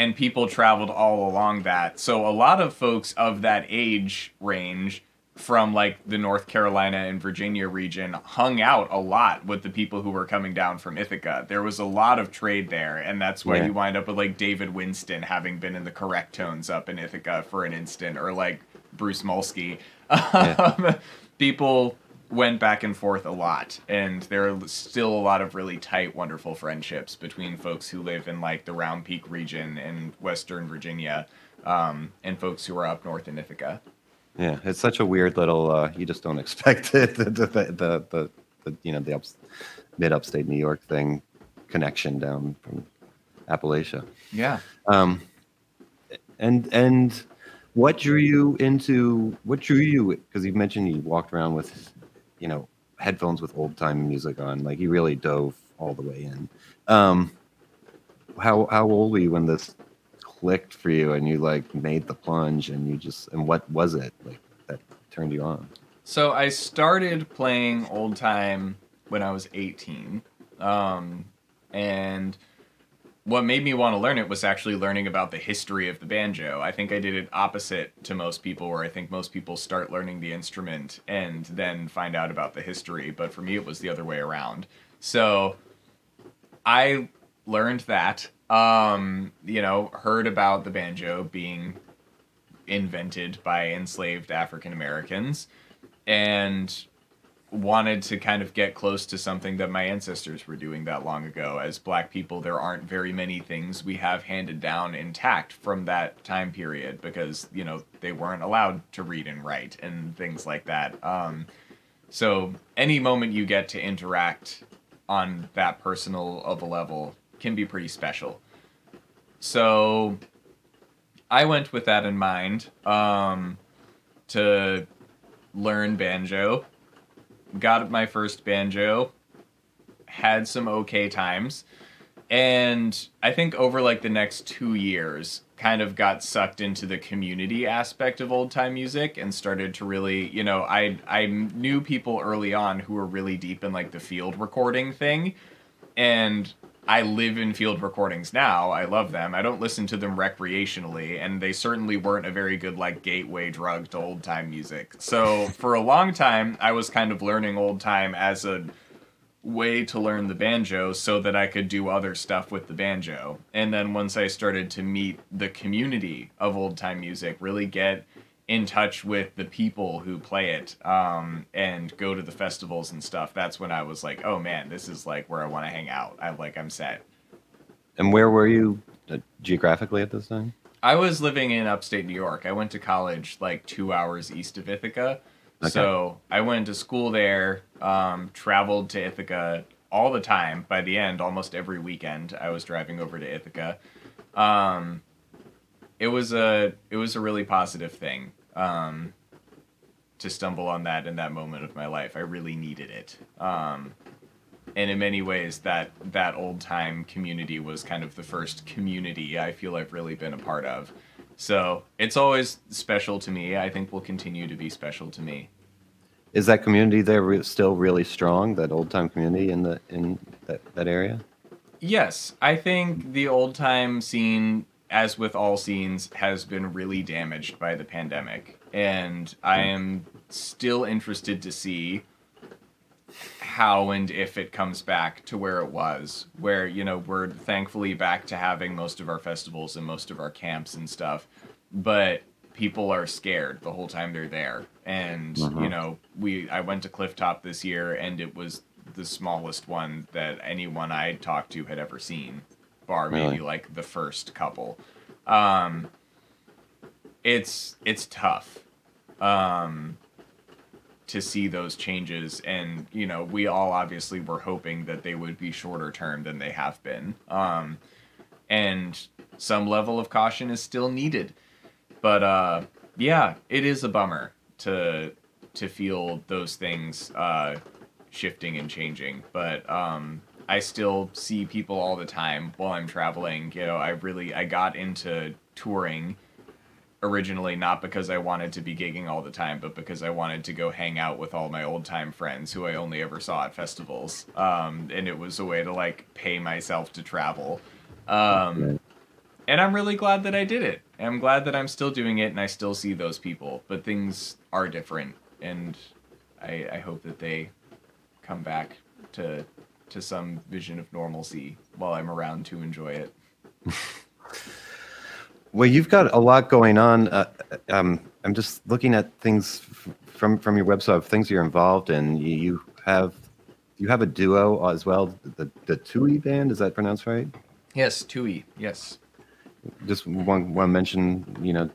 and people traveled all along that. So a lot of folks of that age range from like the North Carolina and Virginia region hung out a lot with the people who were coming down from Ithaca. There was a lot of trade there, and that's why Yeah. you wind up with like David Winston having been in the correct tones up in Ithaca for an instant, or like Bruce Molsky. Um, people went back and forth a lot, and there are still a lot of really tight, wonderful friendships between folks who live in like the Round Peak region in Western Virginia, um, and folks who are up north in Ithaca. yeah, it's such a weird little, uh, you just don't expect it. the, the, the, the, the, you know, the ups, mid upstate New York thing connection down from Appalachia. Yeah. Um, and and what drew you into what drew you? Because you mentioned you walked around with, you know, headphones with old time music on. Like you really dove all the way in. Um, how how old were you when this clicked for you and you like made the plunge and you just and what was it like that turned you on? So I started playing old time when I was 18. Um, and what made me want to learn it was actually learning about the history of the banjo. I think I did it opposite to most people, where I think most people start learning the instrument and then find out about the history. But for me, it was the other way around. So I learned that. Um, you know, heard about the banjo being invented by enslaved African Americans and wanted to kind of get close to something that my ancestors were doing that long ago. As black people, there aren't very many things we have handed down intact from that time period because, you know, they weren't allowed to read and write and things like that. Um, so any moment you get to interact on that personal of a level can be pretty special. so I went with that in mind um, to learn banjo. Got my first banjo, had some okay times, and I think over like the next two years, kind of got sucked into the community aspect of old time music and started to really, you know, I I knew people early on who were really deep in like the field recording thing, and I live in field recordings now. I love them. I don't listen to them recreationally, and they certainly weren't a very good like gateway drug to old time music. So for a long time, I was kind of learning old time as a way to learn the banjo so that I could do other stuff with the banjo. And then once I started to meet the community of old time music, really get in touch with the people who play it um, and go to the festivals and stuff, that's when I was like, oh man, this is like where I want to hang out. I'm like, I'm set. And where were you uh, geographically at this time? I was living in upstate New York. I went to college like two hours east of Ithaca. Okay. So I went to school there, um, traveled to Ithaca all the time. By the end, almost every weekend, I was driving over to Ithaca. Um, it was a it was a really positive thing um, to stumble on that in that moment of my life. I really needed it. Um, and in many ways, that that old time community was kind of the first community I feel I've really been a part of. So it's always special to me. I think will continue to be special to me. Is that community there re- still really strong? That old time community in the in that, that area? Yes, I think the old time scene, as with all scenes, has been really damaged by the pandemic, and I am still interested to see how and if it comes back to where it was, where, you know, we're thankfully back to having most of our festivals and most of our camps and stuff, but people are scared the whole time they're there. And, uh-huh. you know, we I went to Clifftop this year and it was the smallest one that anyone I talked to had ever seen, bar really? maybe like the first couple. Um, it's it's tough. Um, to see those changes and you know we all obviously were hoping that they would be shorter term than they have been um, and some level of caution is still needed but uh, yeah it is a bummer to to feel those things uh, shifting and changing but um, i still see people all the time while i'm traveling you know i really i got into touring originally not because I wanted to be gigging all the time, but because I wanted to go hang out with all my old time friends who I only ever saw at festivals. Um, and it was a way to like pay myself to travel. Um, and I'm really glad that I did it. I'm glad that I'm still doing it and I still see those people. But things are different, and I, I hope that they come back to to some vision of normalcy while I'm around to enjoy it. Well, you've got a lot going on. Uh, um, I'm just looking at things from from your website things you're involved in. You, have you have a duo as well, the the Tui band. Is that pronounced right? Yes, Tui. Yes. Just one one mention. You know,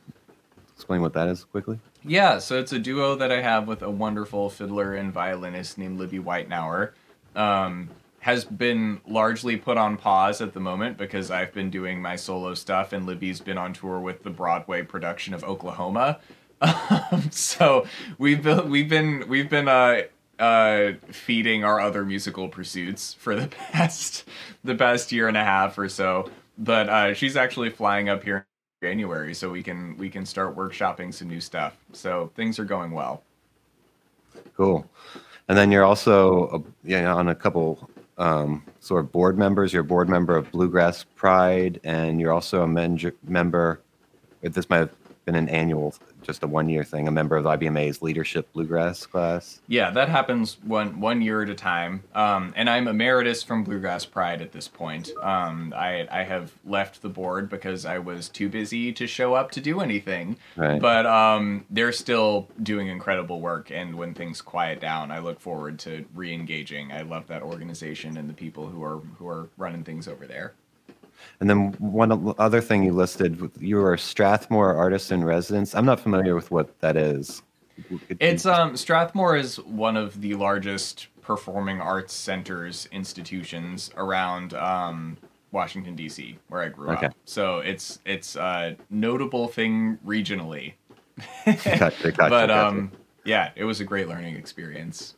explain what that is quickly. Yeah, so it's a duo that I have with a wonderful fiddler and violinist named Libby Weitnauer. Um, has been largely put on pause at the moment because I've been doing my solo stuff and Libby's been on tour with the Broadway production of Oklahoma. Um, so we've been we've been we've been uh, uh, feeding our other musical pursuits for the past the past year and a half or so. But uh, she's actually flying up here in January, so we can we can start workshopping some new stuff. So things are going well. Cool. And then you're also uh, yeah, on a couple um, sort of board members. You're a board member of Bluegrass Pride, and you're also a men- member. This might been an annual just a one year thing, a member of IBMA's leadership bluegrass class? Yeah, that happens one one year at a time. Um, and I'm emeritus from Bluegrass Pride at this point. Um, I I have left the board because I was too busy to show up to do anything. Right. But um, they're still doing incredible work, and when things quiet down, I look forward to re-engaging. I love that organization and the people who are who are running things over there. And then one other thing you listed, you were a Strathmore artist in residence. I'm not familiar with what that is. It's um Strathmore is one of the largest performing arts centers institutions around um Washington D.C., where I grew Okay. up. So it's it's a notable thing regionally. Gotcha, gotcha, but gotcha. um, yeah, it was a great learning experience.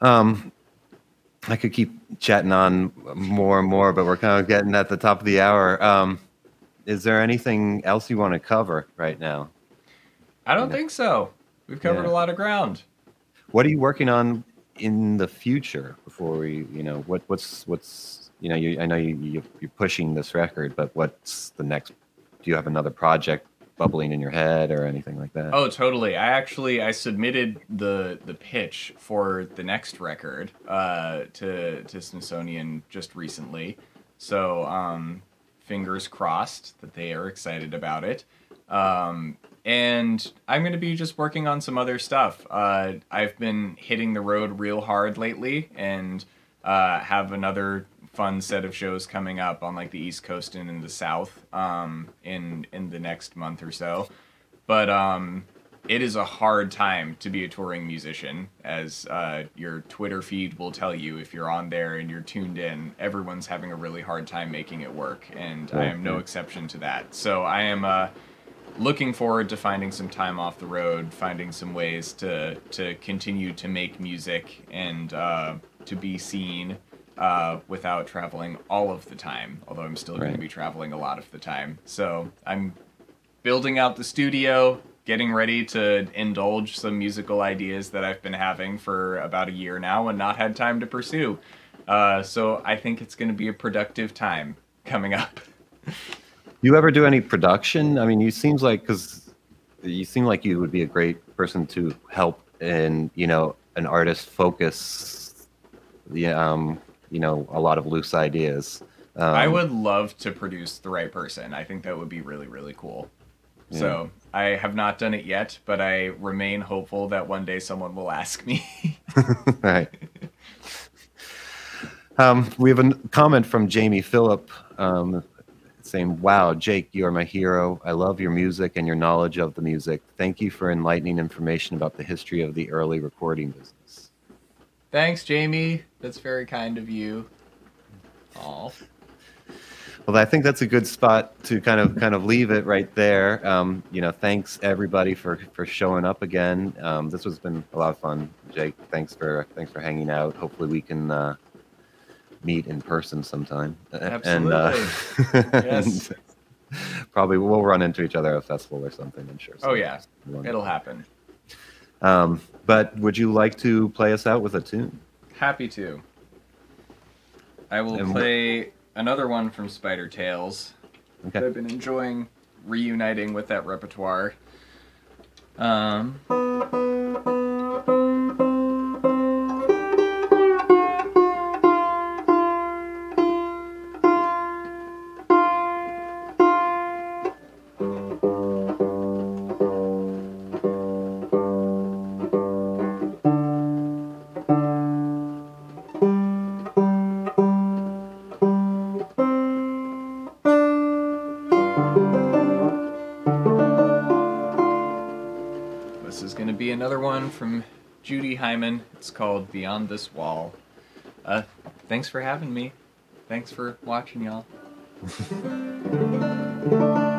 Um, I could keep chatting on more and more, but we're kind of getting at the top of the hour. Um, is there anything else you want to cover right now? I don't think so. We've covered Yeah. a lot of ground. What are you working on in the future before we, you know, what what's what's you know, you, I know you, you you're pushing this record, but what's the next? Do you have another project bubbling in your head or anything like that? Oh, totally. I actually I submitted the the pitch for the next record uh, to to Smithsonian just recently. So um, fingers crossed that they are excited about it. Um, and I'm going to be just working on some other stuff. Uh, I've been hitting the road real hard lately, and uh, have another fun set of shows coming up on like the East Coast and in the South um, in in the next month or so. But um, it is a hard time to be a touring musician, as uh, your Twitter feed will tell you if you're on there and you're tuned in. Everyone's having a really hard time making it work, and I am no exception to that. So I am uh, looking forward to finding some time off the road, finding some ways to to continue to make music and uh, to be seen uh, without traveling all of the time. Although I'm still going to be traveling a lot of the time. So I'm building out the studio, getting ready to indulge some musical ideas that I've been having for about a year now and not had time to pursue. Uh, so I think it's going to be a productive time coming up. you ever do any production? I mean, you seems like because you seem like you would be a great person to help in you know an artist focus the um you know a lot of loose ideas. Um, I would love to produce the right person. I think that would be really, really cool. So I have not done it yet, but I remain hopeful that one day someone will ask me. right. Um, we have a comment from Jamie Phillip um, saying, Wow, Jake, you are my hero. I love your music and your knowledge of the music. Thank you for enlightening information about the history of the early recording business. Thanks, Jamie. That's very kind of you. Aw. Well, I think that's a good spot to kind of kind of leave it right there. Um, you know, thanks everybody for for showing up again. Um, this has been a lot of fun, Jake. Thanks for thanks for hanging out. Hopefully, we can uh, meet in person sometime. And, uh, Yes. probably we'll run into each other at a festival or something. I'm sure. Oh, yeah. It'll happen. Um, but would you like to play us out with a tune? Happy to. I will And play another one from Spider Tales. Okay. I've been enjoying reuniting with that repertoire. Um, Hyman. It's called Beyond This Wall. Uh, thanks for having me. Thanks for watching, y'all.